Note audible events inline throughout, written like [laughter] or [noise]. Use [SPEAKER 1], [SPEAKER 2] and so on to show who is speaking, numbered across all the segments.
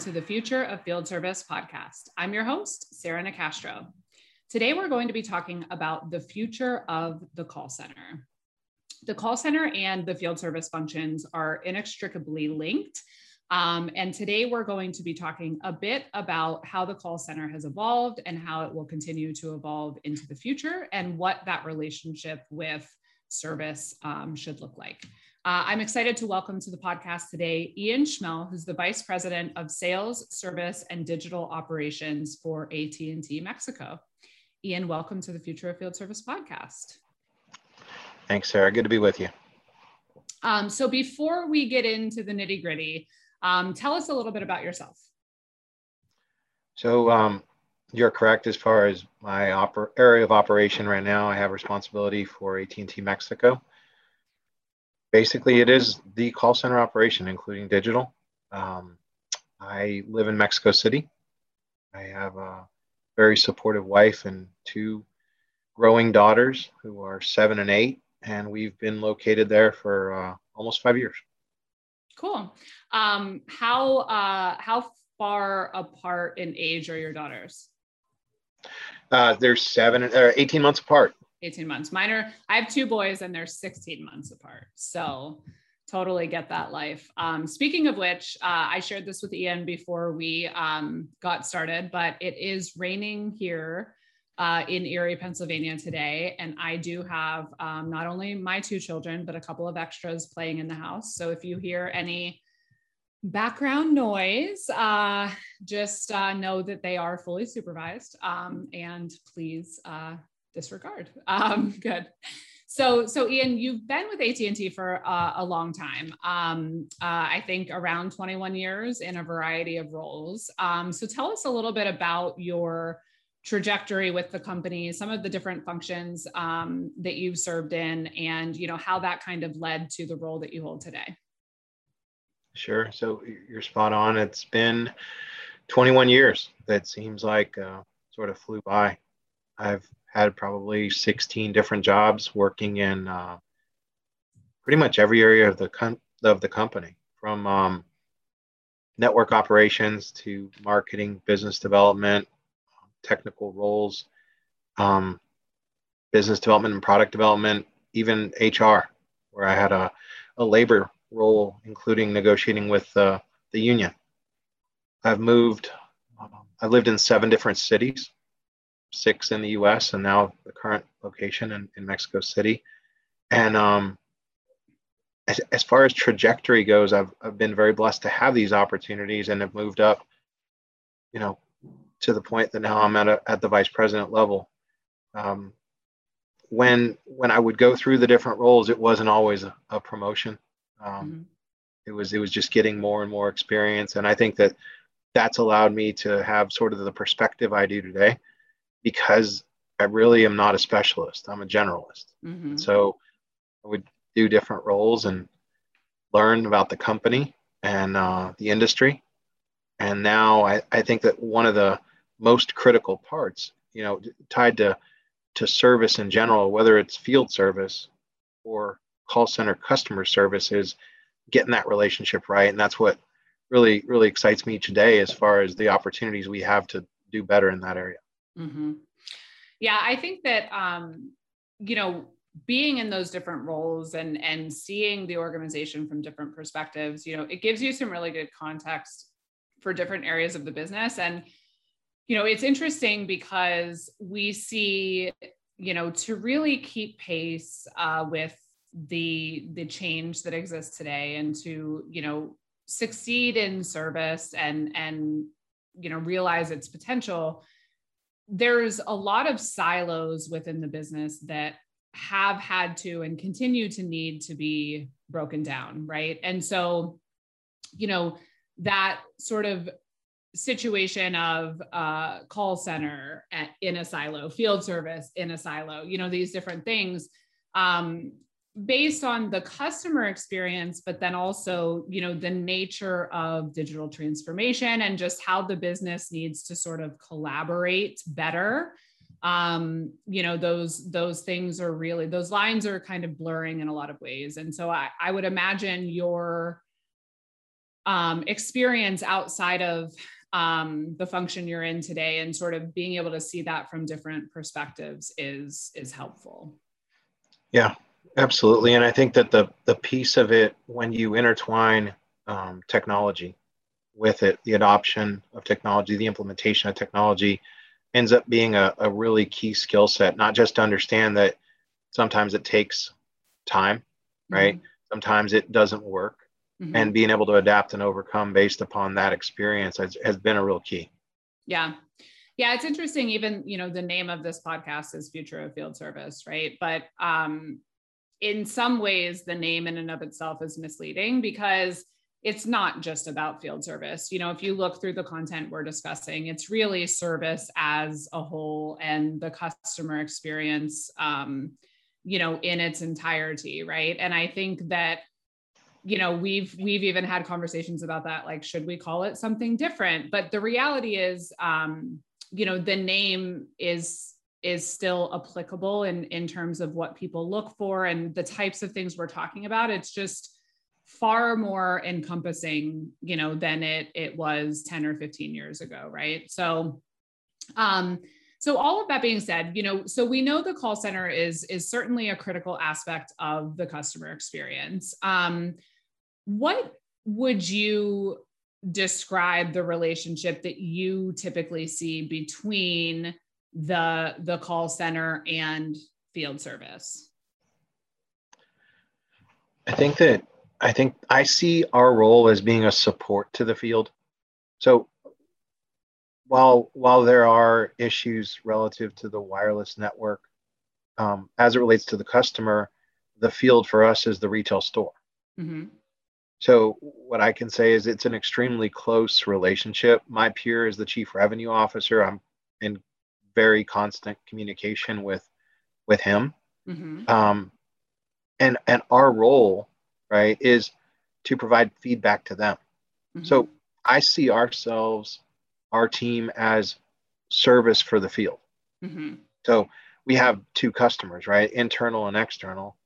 [SPEAKER 1] to the Future of Field Service podcast. I'm your host, Sarah Nicastro. Today, we're going to be talking about the future of the call center. The call center and the field service functions are inextricably linked. Um, and today, we're going to be talking a bit about how the call center has evolved and how it will continue to evolve into the future and what that relationship with service um, should look like. Uh, I'm excited to welcome to the podcast today Ian Schmel, who's the Vice President of Sales, Service, and Digital Operations for AT&T Mexico. Ian, welcome to the Future of Field Service podcast.
[SPEAKER 2] Thanks, Sarah. Good to be with you.
[SPEAKER 1] Um, so before we get into the nitty gritty, um, tell us a little bit about yourself.
[SPEAKER 2] So um, you're correct as far as my oper- area of operation right now. I have responsibility for AT&T Mexico basically it is the call center operation, including digital. Um, I live in Mexico City. I have a very supportive wife and two growing daughters who are seven and eight, and we've been located there for uh, almost five years.
[SPEAKER 1] Cool. Um, how uh, how far apart in age are your daughters?
[SPEAKER 2] Uh, they're seven or uh, 18 months apart.
[SPEAKER 1] 18 months. Mine are, I have two boys and they're 16 months apart. So totally get that life. Um, speaking of which, uh, I shared this with Ian before we um, got started, but it is raining here uh, in Erie, Pennsylvania today. And I do have um, not only my two children, but a couple of extras playing in the house. So if you hear any background noise, uh, just uh, know that they are fully supervised. Um, and please uh, disregard. [laughs] Um, good. So, so Ian, you've been with AT&T for uh, a long time. Um, uh, I think around 21 years in a variety of roles. Um, so tell us a little bit about your trajectory with the company, some of the different functions um, that you've served in, and you know how that kind of led to the role that you hold today.
[SPEAKER 2] Sure. So you're spot on. It's been 21 years. That seems like uh, sort of flew by. I've had probably 16 different jobs working in uh, pretty much every area of the com- of the company, from um, network operations to marketing, business development, technical roles, um, business development and product development, even HR, where I had a, a labor role, including negotiating with uh, the union. I've moved, I've lived in seven different cities six in the US and now the current location in, in Mexico City. And um, as, as far as trajectory goes, I've, I've been very blessed to have these opportunities and have moved up, you know, to the point that now I'm at, a, at the vice president level. Um, when when I would go through the different roles, it wasn't always a, a promotion. Um, mm-hmm. It was it was just getting more and more experience, and I think that that's allowed me to have sort of the perspective I do today because I really am not a specialist. I'm a generalist. Mm-hmm. So I would do different roles and learn about the company and uh, the industry. And now I, I think that one of the most critical parts, you know, tied to to service in general, whether it's field service or call center customer service, is getting that relationship right. And that's what really, really excites me today as far as the opportunities we have to do better in that area.
[SPEAKER 1] Mm-hmm. Yeah, I think that um, you know being in those different roles and and seeing the organization from different perspectives, you know, it gives you some really good context for different areas of the business and you know it's interesting because we see you know to really keep pace uh, with the the change that exists today and to you know succeed in service and and you know realize its potential there's a lot of silos within the business that have had to and continue to need to be broken down, right? And so, you know, that sort of situation of uh, call center at, in a silo, field service in a silo, you know, these different things. Um, based on the customer experience but then also you know the nature of digital transformation and just how the business needs to sort of collaborate better. Um you know those those things are really those lines are kind of blurring in a lot of ways. And so i, I would imagine your um, experience outside of um, the function you're in today and sort of being able to see that from different perspectives is is helpful.
[SPEAKER 2] Yeah absolutely and i think that the the piece of it when you intertwine um, technology with it the adoption of technology the implementation of technology ends up being a, a really key skill set not just to understand that sometimes it takes time right mm-hmm. sometimes it doesn't work mm-hmm. and being able to adapt and overcome based upon that experience has, has been a real key
[SPEAKER 1] yeah yeah it's interesting even you know the name of this podcast is future of field service right but um in some ways the name in and of itself is misleading because it's not just about field service. You know if you look through the content we're discussing it's really service as a whole and the customer experience um, you know in its entirety right? And i think that you know we've we've even had conversations about that like should we call it something different? But the reality is um you know the name is is still applicable in in terms of what people look for and the types of things we're talking about. It's just far more encompassing you know than it it was 10 or 15 years ago right? So um so all of that being said you know so we know the call center is is certainly a critical aspect of the customer experience. Um what would you describe the relationship that you typically see between the the call center and field service
[SPEAKER 2] i think that i think i see our role as being a support to the field so while while there are issues relative to the wireless network um, as it relates to the customer the field for us is the retail store mm-hmm. So what I can say is it's an extremely close relationship. My peer is the chief revenue officer. I'm in very constant communication with with him. Mm-hmm. Um, and and our role, right, is to provide feedback to them. Mm-hmm. So I see ourselves, our team, as service for the field. Mm-hmm. So we have two customers, right, internal and external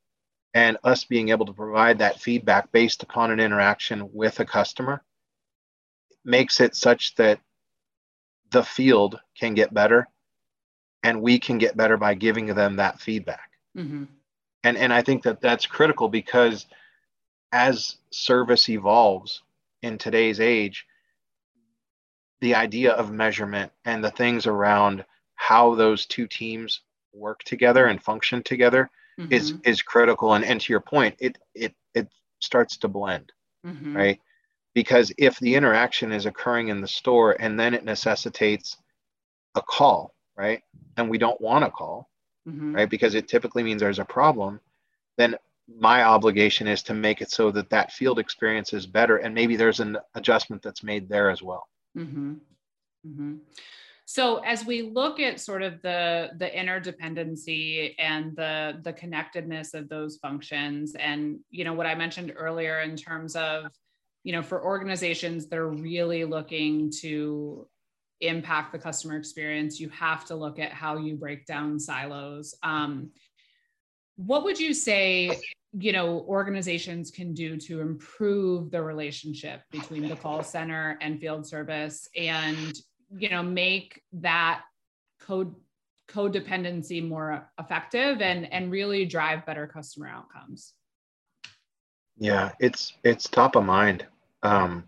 [SPEAKER 2] and us being able to provide that feedback based upon an interaction with a customer makes it such that the field can get better and we can get better by giving them that feedback mm-hmm. and and i think that that's critical because as service evolves in today's age the idea of measurement and the things around how those two teams work together and function together mm-hmm. is is critical and and to your point it it it starts to blend mm-hmm. right because if the interaction is occurring in the store and then it necessitates a call right and we don't want to call mm-hmm. right because it typically means there's a problem then my obligation is to make it so that that field experience is better and maybe there's an adjustment that's made there as well mm-hmm.
[SPEAKER 1] Mm-hmm. So as we look at sort of the the interdependency and the the connectedness of those functions and you know what I mentioned earlier in terms of you know for organizations that are really looking to impact the customer experience you have to look at how you break down silos. Um, what would you say you know organizations can do to improve the relationship between the call center and field service and you know make that code codependency more effective and and really drive better customer outcomes?
[SPEAKER 2] Yeah it's it's top of mind. Um,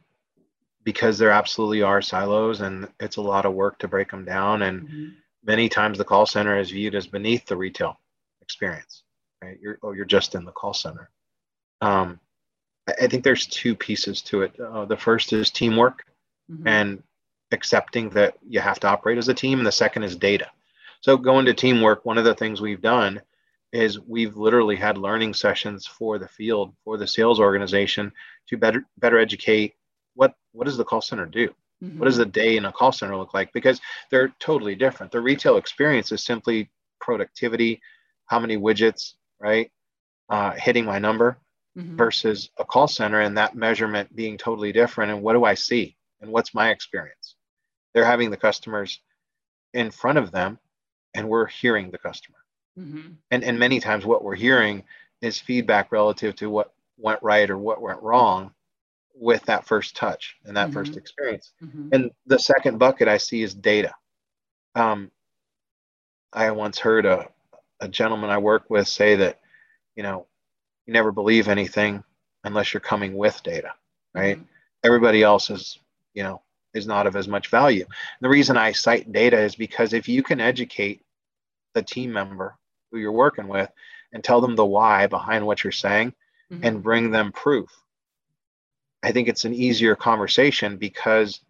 [SPEAKER 2] because there absolutely are silos and it's a lot of work to break them down and mm-hmm. many times the call center is viewed as beneath the retail experience right you're oh you're just in the call center um, I, think there's two pieces to it uh, the first is teamwork mm-hmm. and accepting that you have to operate as a team, and the second is data. So going to teamwork, one of the things we've done is we've literally had learning sessions for the field, for the sales organization to better better educate what what does the call center do? Mm-hmm. What does the day in a call center look like? Because they're totally different. The retail experience is simply productivity, how many widgets, right? Uh, hitting my number mm-hmm. versus a call center and that measurement being totally different. And what do I see? And what's my experience? they're having the customers in front of them and we're hearing the customer mm-hmm. and and many times what we're hearing is feedback relative to what went right or what went wrong with that first touch and that mm-hmm. first experience. Mm-hmm. And the second bucket I see is data. Um, I once heard a, a gentleman I work with say that, you know, you never believe anything unless you're coming with data, right? Mm-hmm. Everybody else is, you know, is not of as much value. And the reason I cite data is because if you can educate the team member who you're working with and tell them the why behind what you're saying mm-hmm. and bring them proof, I think it's an easier conversation because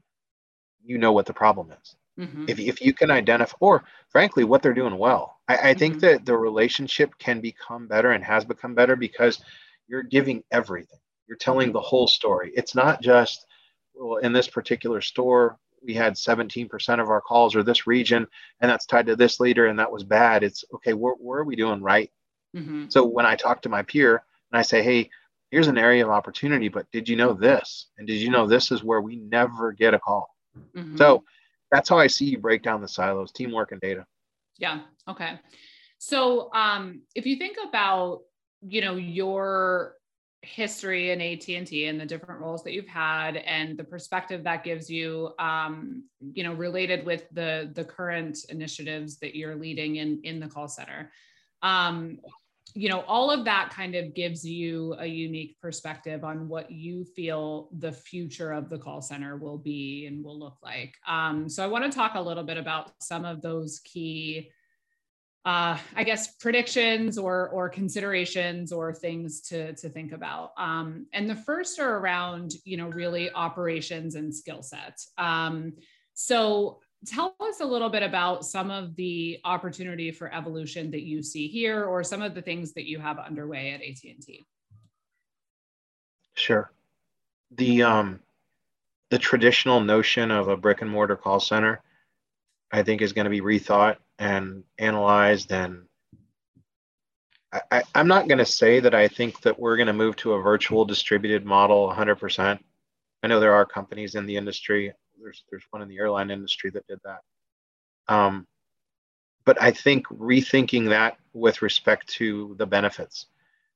[SPEAKER 2] you know what the problem is. Mm-hmm. If, if you can identify, or frankly, what they're doing well, I, I mm-hmm. think that the relationship can become better and has become better because you're giving everything. You're telling mm-hmm. the whole story. It's not just, well, in this particular store, we had 17% of our calls or this region, and that's tied to this leader, and that was bad. It's okay, where, where are we doing right? Mm-hmm. So when I talk to my peer and I say, hey, here's an area of opportunity, but did you know this? And did you know this is where we never get a call? Mm-hmm. So that's how I see you break down the silos, teamwork and data.
[SPEAKER 1] Yeah. Okay. So um, if you think about, you know, your history in AT&T and the different roles that you've had and the perspective that gives you, um, you know, related with the, the current initiatives that you're leading in, in the call center, um, you know, all of that kind of gives you a unique perspective on what you feel the future of the call center will be and will look like. Um, so I want to talk a little bit about some of those key, uh, I guess, predictions or or considerations or things to to think about. Um, and the first are around, you know, really operations and skill sets. Um, so tell us a little bit about some of the opportunity for evolution that you see here or some of the things that you have underway at AT&T.
[SPEAKER 2] Sure. The um the traditional notion of a brick and mortar call center I think is going to be rethought and analyzed and I, am not going to say that I think that we're going to move to a virtual distributed model 100%. I know there are companies in the industry there's there's one in the airline industry that did that. Um, but I think rethinking that with respect to the benefits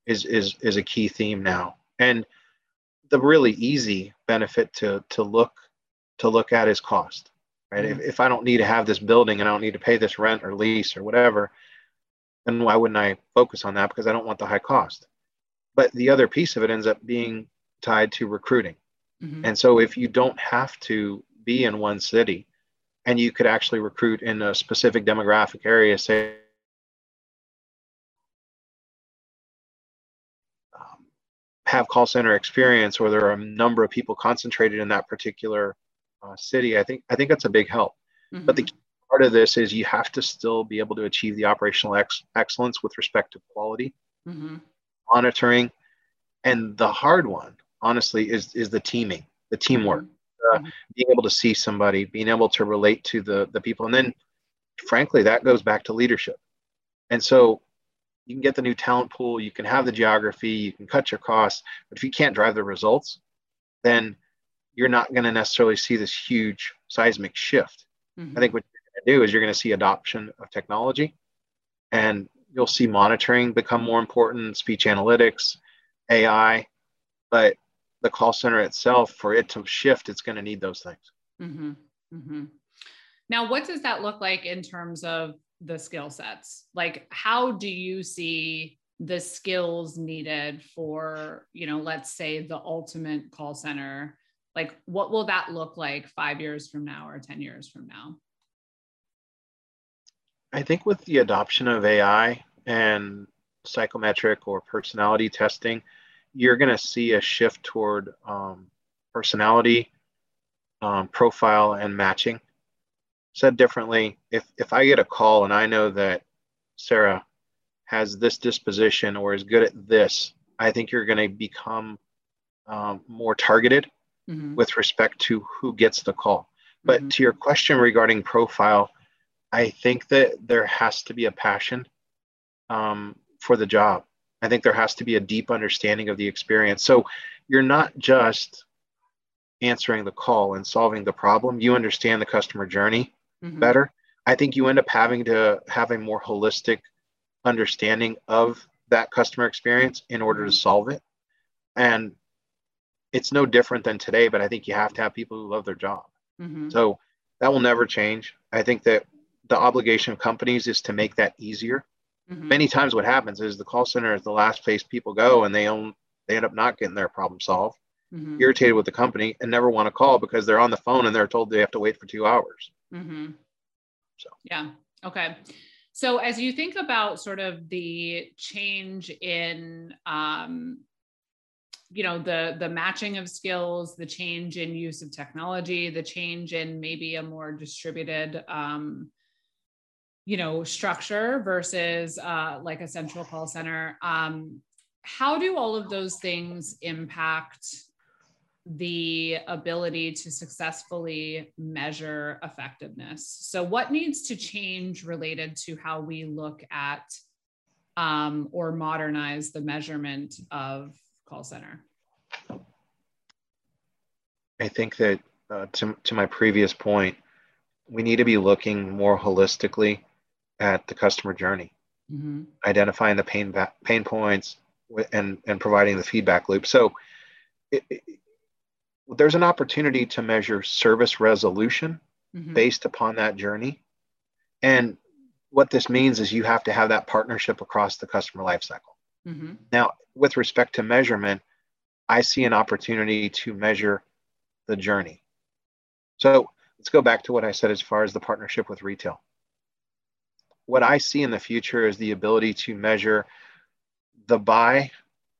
[SPEAKER 2] is is is a key theme now. And the really easy benefit to to look to look at is cost. Right. Mm-hmm. If, if I don't need to have this building and I don't need to pay this rent or lease or whatever, then why wouldn't I focus on that? Because I don't want the high cost. But the other piece of it ends up being tied to recruiting. Mm-hmm. And so if you don't have to be in one city and you could actually recruit in a specific demographic area say um, have call center experience or there are a number of people concentrated in that particular uh, city i think i think that's a big help mm-hmm. but the part of this is you have to still be able to achieve the operational ex- excellence with respect to quality mm-hmm. monitoring and the hard one honestly is is the teaming the teamwork mm-hmm uh, mm-hmm. being able to see somebody, being able to relate to the the people, and then frankly, that goes back to leadership. And so you can get the new talent pool, you can have the geography, you can cut your costs, but if you can't drive the results, then you're not going to necessarily see this huge seismic shift. Mm-hmm. I think what you're going to do is you're going to see adoption of technology and you'll see monitoring become more important, speech analytics, AI, but the call center itself for it to shift it's going to need those things mm-hmm.
[SPEAKER 1] Mm-hmm. now what does that look like in terms of the skill sets like how do you see the skills needed for you know let's say the ultimate call center like what will that look like five years from now or 10 years from now
[SPEAKER 2] i think with the adoption of ai and psychometric or personality testing you're going to see a shift toward um, personality, um, profile, and matching. Said differently, if, if I get a call and I know that Sarah has this disposition or is good at this, I think you're going to become um, more targeted mm-hmm. with respect to who gets the call. But mm-hmm. to your question regarding profile, I think that there has to be a passion um, for the job. I think there has to be a deep understanding of the experience. So you're not just answering the call and solving the problem, you understand the customer journey mm-hmm. better. I think you end up having to have a more holistic understanding of that customer experience in order to solve it. And it's no different than today, but I think you have to have people who love their job. Mm-hmm. So that will never change. I think that the obligation of companies is to make that easier. Mm-hmm. Many times, what happens is the call center is the last place people go, and they own they end up not getting their problem solved, mm-hmm. irritated with the company, and never want to call because they're on the phone and they're told they have to wait for two hours.
[SPEAKER 1] Mm-hmm. So yeah, okay. So as you think about sort of the change in um, you know the the matching of skills the change in use of technology the change in maybe a more distributed um, you know structure versus uh, like a central call center um, how do all of those things impact the ability to successfully measure effectiveness so what needs to change related to how we look at um, or modernize the measurement of call center?
[SPEAKER 2] I think that uh, to, to my previous point, we need to be looking more holistically at the customer journey, mm-hmm. identifying the pain pain points and and providing the feedback loop. So it, it, there's an opportunity to measure service resolution mm-hmm. based upon that journey. And what this means is you have to have that partnership across the customer lifecycle. Mm-hmm. Now, with respect to measurement, I see an opportunity to measure the journey. So let's go back to what I said as far as the partnership with retail. What I see in the future is the ability to measure the buy,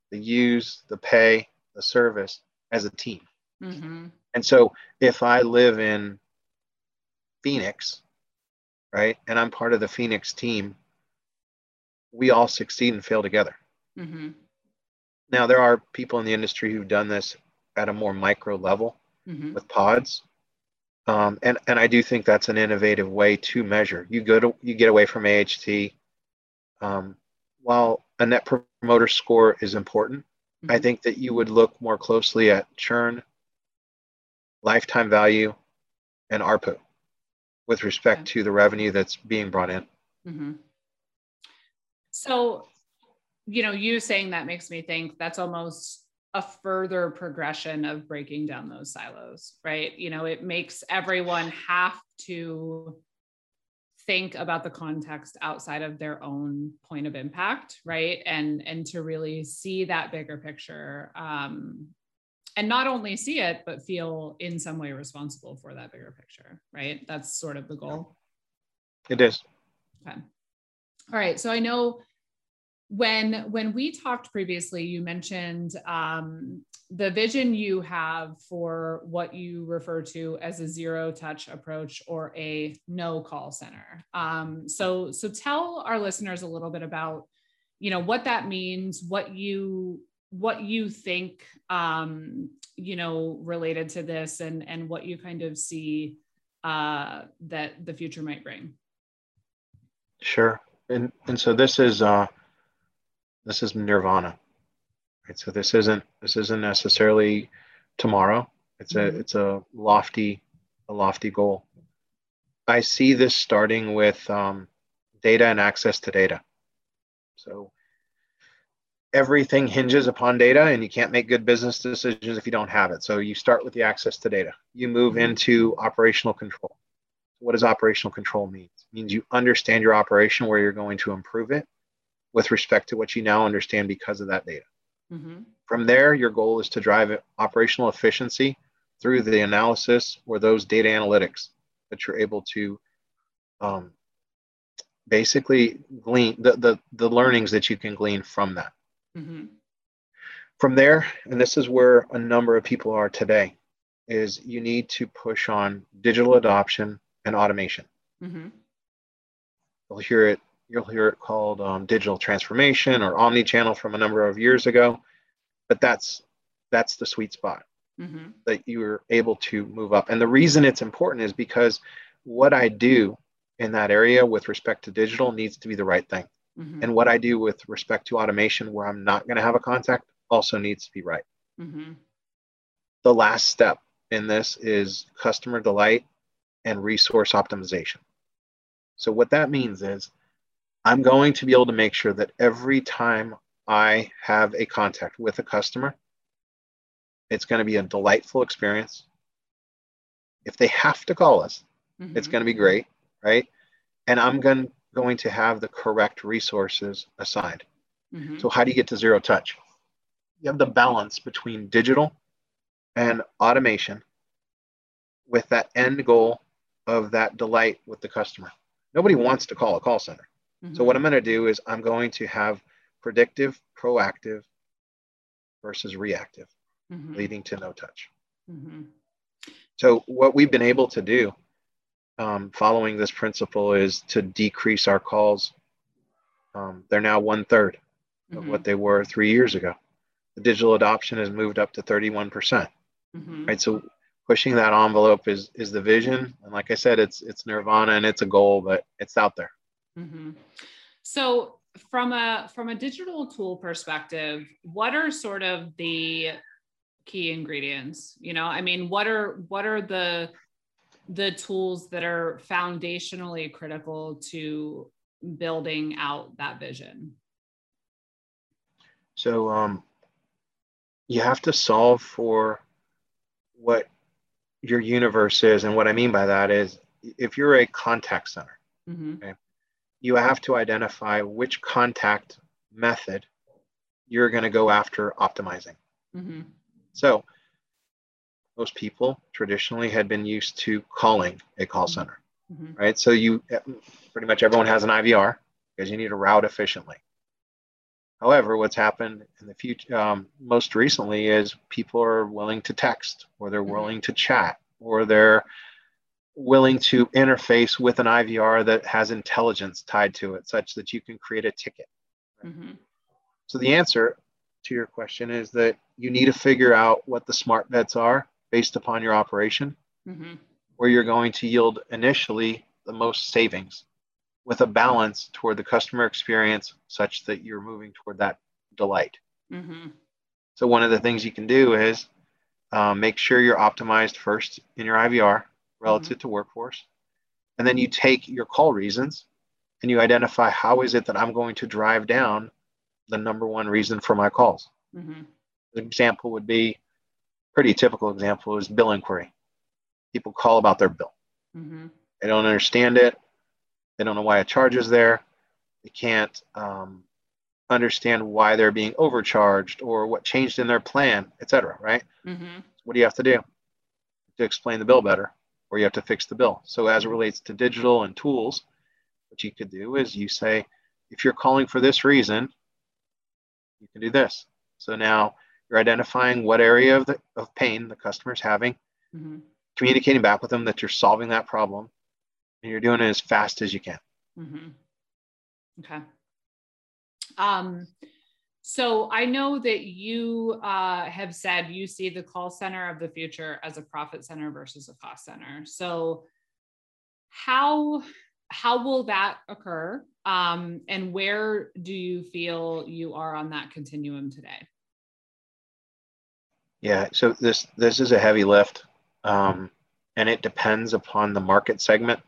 [SPEAKER 2] the use, the pay, the service as a team. Mm-hmm. And so if I live in Phoenix, right, and I'm part of the Phoenix team, we all succeed and fail together. Mm-hmm. Now, there are people in the industry who've done this at a more micro level mm-hmm. with pods. Um, and, and I do think that's an innovative way to measure. You go to you get away from AHT. Um, while a net promoter score is important, mm-hmm. I think that you would look more closely at churn, lifetime value, and ARPU with respect okay. to the revenue that's being brought in. Mm-hmm.
[SPEAKER 1] So you know, you saying that makes me think that's almost a further progression of breaking down those silos, right? You know, it makes everyone have to think about the context outside of their own point of impact, right? And and to really see that bigger picture. Um, and not only see it, but feel in some way responsible for that bigger picture, right? That's sort of the goal.
[SPEAKER 2] It is.
[SPEAKER 1] Okay. All right. So I know when when we talked previously you mentioned um, the vision you have for what you refer to as a zero touch approach or a no call center. Um, so so tell our listeners a little bit about you know what that means what you what you think um, you know related to this and and what you kind of see uh, that the future might bring.
[SPEAKER 2] Sure. And and so this is uh this is nirvana right? So this isn't this isn't necessarily tomorrow. It's mm-hmm. a it's a lofty a lofty goal. I see this starting with um, data and access to data. So everything hinges upon data and you can't make good business decisions if you don't have it. So you start with the access to data. You move mm-hmm. into operational control. What does operational control mean? It means you understand your operation where you're going to improve it with respect to what you now understand because of that data. Mm-hmm. From there, your goal is to drive operational efficiency through the analysis or those data analytics that you're able to um, basically glean the, the, the learnings that you can glean from that. Mm-hmm. From there, and this is where a number of people are today, is you need to push on digital adoption and automation. Mm-hmm. You'll hear it You'll hear it called um, digital transformation or omni-channel from a number of years ago, but that's that's the sweet spot mm-hmm. that you're able to move up. And the reason it's important is because what I do in that area with respect to digital needs to be the right thing. Mm-hmm. And what I do with respect to automation, where I'm not going to have a contact, also needs to be right. Mm-hmm. The last step in this is customer delight and resource optimization. So, what that means is I'm going to be able to make sure that every time I have a contact with a customer, it's going to be a delightful experience. If they have to call us, mm-hmm. it's going to be great, right? And I'm going, going to have the correct resources assigned. Mm-hmm. So, how do you get to zero touch? You have the balance between digital and automation with that end goal of that delight with the customer. Nobody wants to call a call center. Mm-hmm. So, what I'm going to do is I'm going to have predictive, proactive versus reactive, mm-hmm. leading to no touch. Mm-hmm. So, what we've been able to do um, following this principle is to decrease our calls. Um, they're now one third of mm-hmm. what they were three years ago. The digital adoption has moved up to 31%. Mm-hmm. Right. So, pushing that envelope is is the vision and like i said it's it's nirvana and it's a goal but it's out there mm-hmm.
[SPEAKER 1] so from a from a digital tool perspective what are sort of the key ingredients you know i mean what are what are the the tools that are foundationally critical to building out that vision
[SPEAKER 2] so um you have to solve for what your universe is and what i mean by that is if you're a contact center mm-hmm. okay, you have to identify which contact method you're going to go after optimizing. Mm-hmm. So, most people traditionally had been used to calling a call mm-hmm. center, mm-hmm. right? So, you pretty much everyone has an IVR because you need to route efficiently. However, what's happened in the future, um, most recently, is people are willing to text or they're mm-hmm. willing to chat or they're willing to interface with an IVR that has intelligence tied to it, such that you can create a ticket. Mm-hmm. So the answer to your question is that you need to figure out what the smart bets are based upon your operation, mm-hmm. where you're going to yield initially the most savings with a balance toward the customer experience such that you're moving toward that delight. Mm-hmm. So one of the things you can do is um, make sure you're optimized first in your IVR relative mm-hmm. to workforce. And then you take your call reasons and you identify how is it that I'm going to drive down the number one reason for my calls. Mm-hmm. An example would be pretty typical example is bill inquiry. People call about their bill. Mm-hmm. They don't understand it. They don't know why a charge is there. They can't um, understand why they're being overcharged or what changed in their plan, etc. Right? Mm-hmm. What do you have to do to explain the bill better? Or you have to fix the bill. So as it relates to digital and tools, what you could do is you say, if you're calling for this reason, you can do this. So now you're identifying what area of the of pain the customer is having, mm-hmm. communicating back with them that you're solving that problem, and you're doing it as fast as you can. Mm-hmm.
[SPEAKER 1] Okay. Um, so I know that you uh, have said you see the call center of the future as a profit center versus a cost center. So how how will that occur? Um, and where do you feel you are on that continuum today?
[SPEAKER 2] Yeah, so this this is a heavy lift, um, and it depends upon the market segment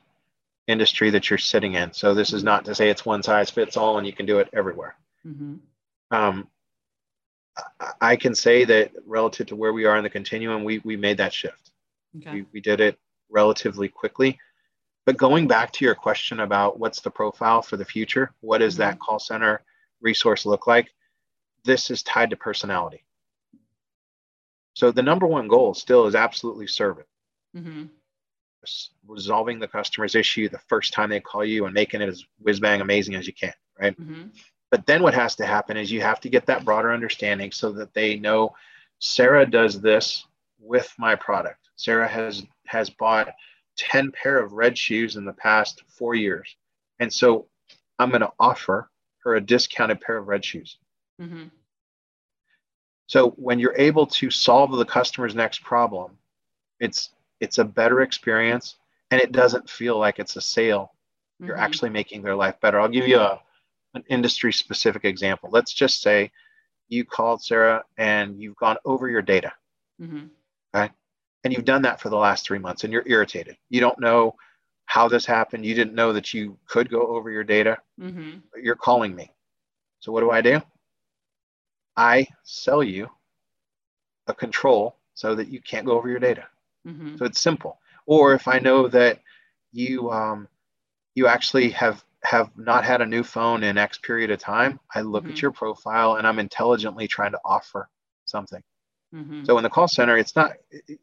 [SPEAKER 2] industry that you're sitting in. So this is not to say it's one size fits all and you can do it everywhere. Mm-hmm. Um, I can say that relative to where we are in the continuum, we, we made that shift. Okay. We, we did it relatively quickly. But going back to your question about what's the profile for the future, what does mm-hmm. that call center resource look like? This is tied to personality. So the number one goal still is absolutely service. Mm-hmm. Resolving the customer's issue the first time they call you and making it as whiz bang amazing as you can, right? Mm-hmm. But then what has to happen is you have to get that broader understanding so that they know Sarah does this with my product. Sarah has has bought 10 pair of red shoes in the past 4 years. And so I'm going to offer her a discounted pair of red shoes. Mm-hmm. So when you're able to solve the customer's next problem, it's it's a better experience and it doesn't feel like it's a sale. You're mm-hmm. actually making their life better. I'll give you a an industry specific example. Let's just say you called Sarah and you've gone over your data. Mm-hmm. Okay. And you've done that for the last three months and you're irritated. You don't know how this happened. You didn't know that you could go over your data. Mm-hmm. You're calling me. So what do I do? I sell you a control so that you can't go over your data.
[SPEAKER 1] Mm-hmm.
[SPEAKER 2] So it's simple. Or if I know that you um, you actually have have not had a new phone in X period of time, I look
[SPEAKER 1] Mhm.
[SPEAKER 2] at your profile and I'm intelligently trying to offer something.
[SPEAKER 1] Mm-hmm.
[SPEAKER 2] So in the call center, it's not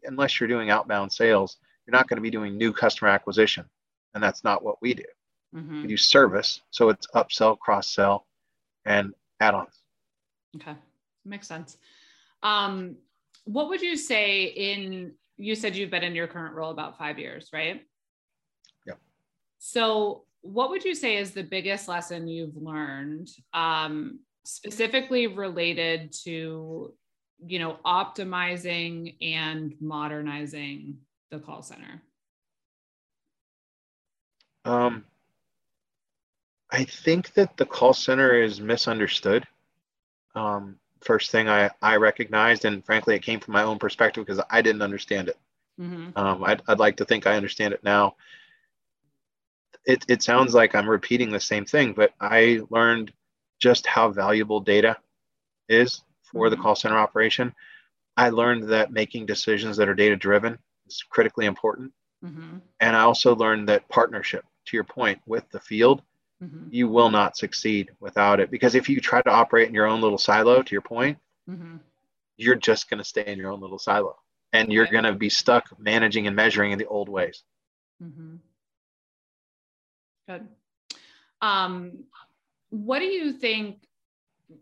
[SPEAKER 2] unless you're doing outbound sales, you're not going to be doing new customer acquisition, and that's not what we do.
[SPEAKER 1] Mm-hmm.
[SPEAKER 2] We do service, so it's upsell, cross sell, and add-ons.
[SPEAKER 1] Okay, makes sense. Um, what would you say in? You said you've been in your current role about five years, right?
[SPEAKER 2] Yep.
[SPEAKER 1] So, what would you say is the biggest lesson you've learned, um, specifically related to, you know, optimizing and modernizing the call center?
[SPEAKER 2] Um, I think that the call center is misunderstood. Um, first thing I, I recognized, and frankly, it came from my own perspective because I didn't understand it.
[SPEAKER 1] Mm-hmm.
[SPEAKER 2] Um, I'd, I'd like to think I understand it now. It, it sounds like I'm repeating the same thing, but I learned just how valuable data is for the
[SPEAKER 1] Mhm.
[SPEAKER 2] call center operation. I learned that making decisions that are data driven is critically important.
[SPEAKER 1] Mm-hmm.
[SPEAKER 2] And I also learned that partnership, to your point, with the field,
[SPEAKER 1] Mm-hmm.
[SPEAKER 2] you will not succeed without it. Because if you try to operate in your own little silo, to your point,
[SPEAKER 1] Mm-hmm.
[SPEAKER 2] you're just going to stay in your own little silo and you're
[SPEAKER 1] Right.
[SPEAKER 2] going to be stuck managing and measuring in the old ways.
[SPEAKER 1] Mm-hmm. Good. Um, what do you think,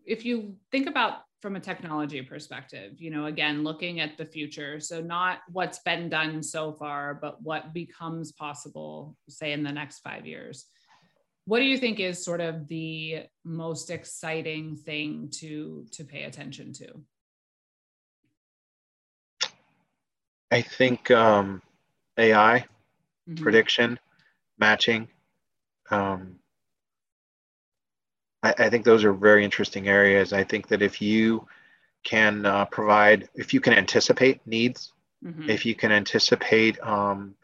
[SPEAKER 1] if you think about from a technology perspective, you know, again, looking at the future, so not what's been done so far, but what becomes possible, say, in the next five years. What do you think is sort of the most exciting thing to to pay attention to?
[SPEAKER 2] I think um, AI,
[SPEAKER 1] Mhm.
[SPEAKER 2] prediction, matching, um, I, I think those are very interesting areas. I think that if you can uh, provide, if you can anticipate needs,
[SPEAKER 1] Mhm.
[SPEAKER 2] if you can anticipate um,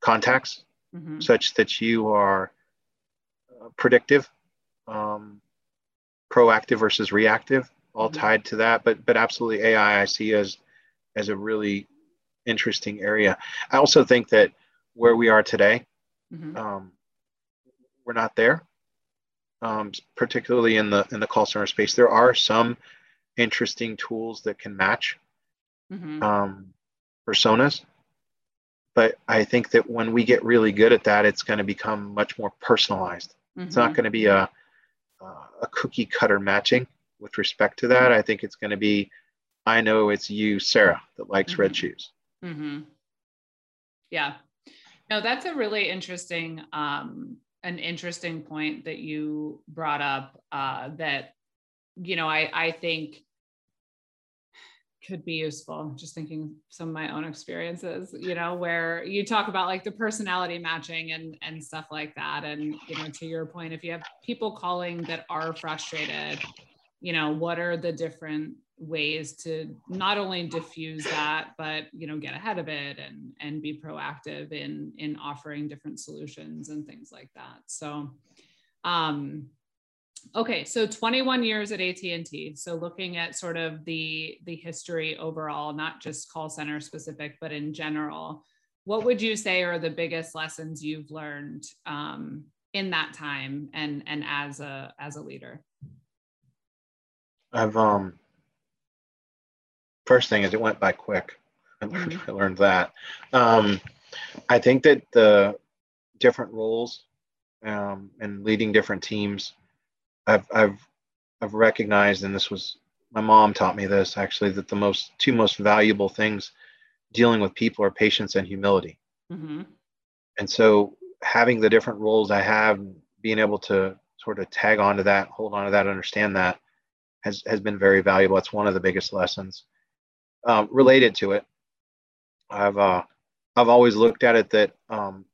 [SPEAKER 2] contacts
[SPEAKER 1] Mhm.
[SPEAKER 2] such that you are uh, predictive, um, proactive versus reactive, all
[SPEAKER 1] Mhm.
[SPEAKER 2] tied to that. But but absolutely AI I see as as a really interesting area. I also think that where we are today,
[SPEAKER 1] Mhm.
[SPEAKER 2] um, we're not there. Um, particularly in the in the call center space, there are some interesting tools that can match
[SPEAKER 1] Mhm.
[SPEAKER 2] um, personas. But I think that when we get really good at that, it's going to become much more personalized. It's not
[SPEAKER 1] Mhm.
[SPEAKER 2] going to be a a cookie cutter matching with respect to that. I think it's going to be, I know it's you, Sarah, that likes red
[SPEAKER 1] Mhm.
[SPEAKER 2] shoes.
[SPEAKER 1] Mm-hmm. Yeah. No, that's a really interesting, um, an interesting point that you brought up. Uh, that you know, I I think could be useful. Just thinking some of my own experiences, you know, where you talk about like the personality matching and and stuff like that. And you know, to your point, if you have people calling that are frustrated, you know, what are the different ways to not only diffuse that, but you know, get ahead of it and and be proactive in in offering different solutions and things like that. So um Okay, so 21 years at AT&T. So looking at sort of the the history overall, not just call center specific, but in general, what would you say are the biggest lessons you've learned um, in that time and and as a as a leader?
[SPEAKER 2] I've um first thing is it went by quick. I learned,
[SPEAKER 1] Mhm. [laughs]
[SPEAKER 2] I learned that. Um, I think that the different roles um, and leading different teams, I've I've I've recognized, and this was my mom taught me this actually, that the most two most valuable things dealing with people are patience and humility.
[SPEAKER 1] Mm-hmm.
[SPEAKER 2] And so having the different roles I have, being able to sort of tag onto that, hold on to that, understand that has has been very valuable. It's one of the biggest lessons. Um, related to it, I've uh, I've always looked at it that um,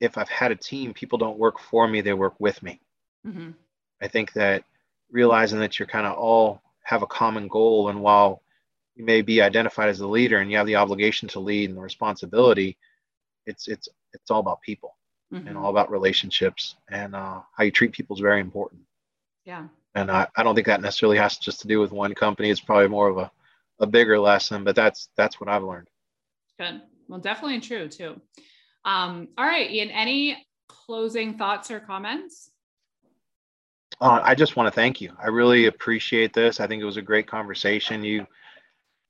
[SPEAKER 2] if I've had a team, people don't work for me; they work with me.
[SPEAKER 1] Mm-hmm.
[SPEAKER 2] I think that realizing that you're kind of all have a common goal, and while you may be identified as the leader and you have the obligation to lead and the responsibility, it's it's it's all about people
[SPEAKER 1] Mm-hmm.
[SPEAKER 2] and all about relationships and uh, how you treat people is very important.
[SPEAKER 1] Yeah.
[SPEAKER 2] And I, I don't think that necessarily has just to do with one company. It's probably more of a a bigger lesson, but that's that's what I've learned.
[SPEAKER 1] Good. Well, definitely true too. Um, all right, Ian. Any closing thoughts or comments?
[SPEAKER 2] Uh, I just want to thank you. I really appreciate this. I think it was a great conversation. You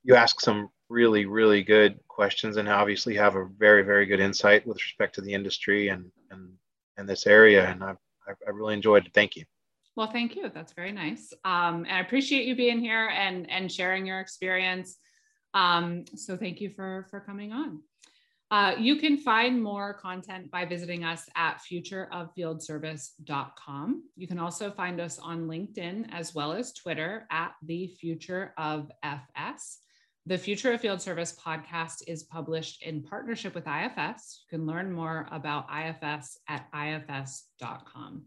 [SPEAKER 2] you asked some really really good questions and obviously have a very very good insight with respect to the industry and and and this area. And I I really enjoyed it. Thank you.
[SPEAKER 1] Well, thank you. That's very nice. Um, and I appreciate you being here and and sharing your experience. Um, so thank you for for coming on. Uh, you can find more content by visiting us at futureoffieldservice.com. You can also find us on LinkedIn as well as Twitter at the Future of FS. The Future of Field Service podcast is published in partnership with IFS. You can learn more about IFS at ifs.com.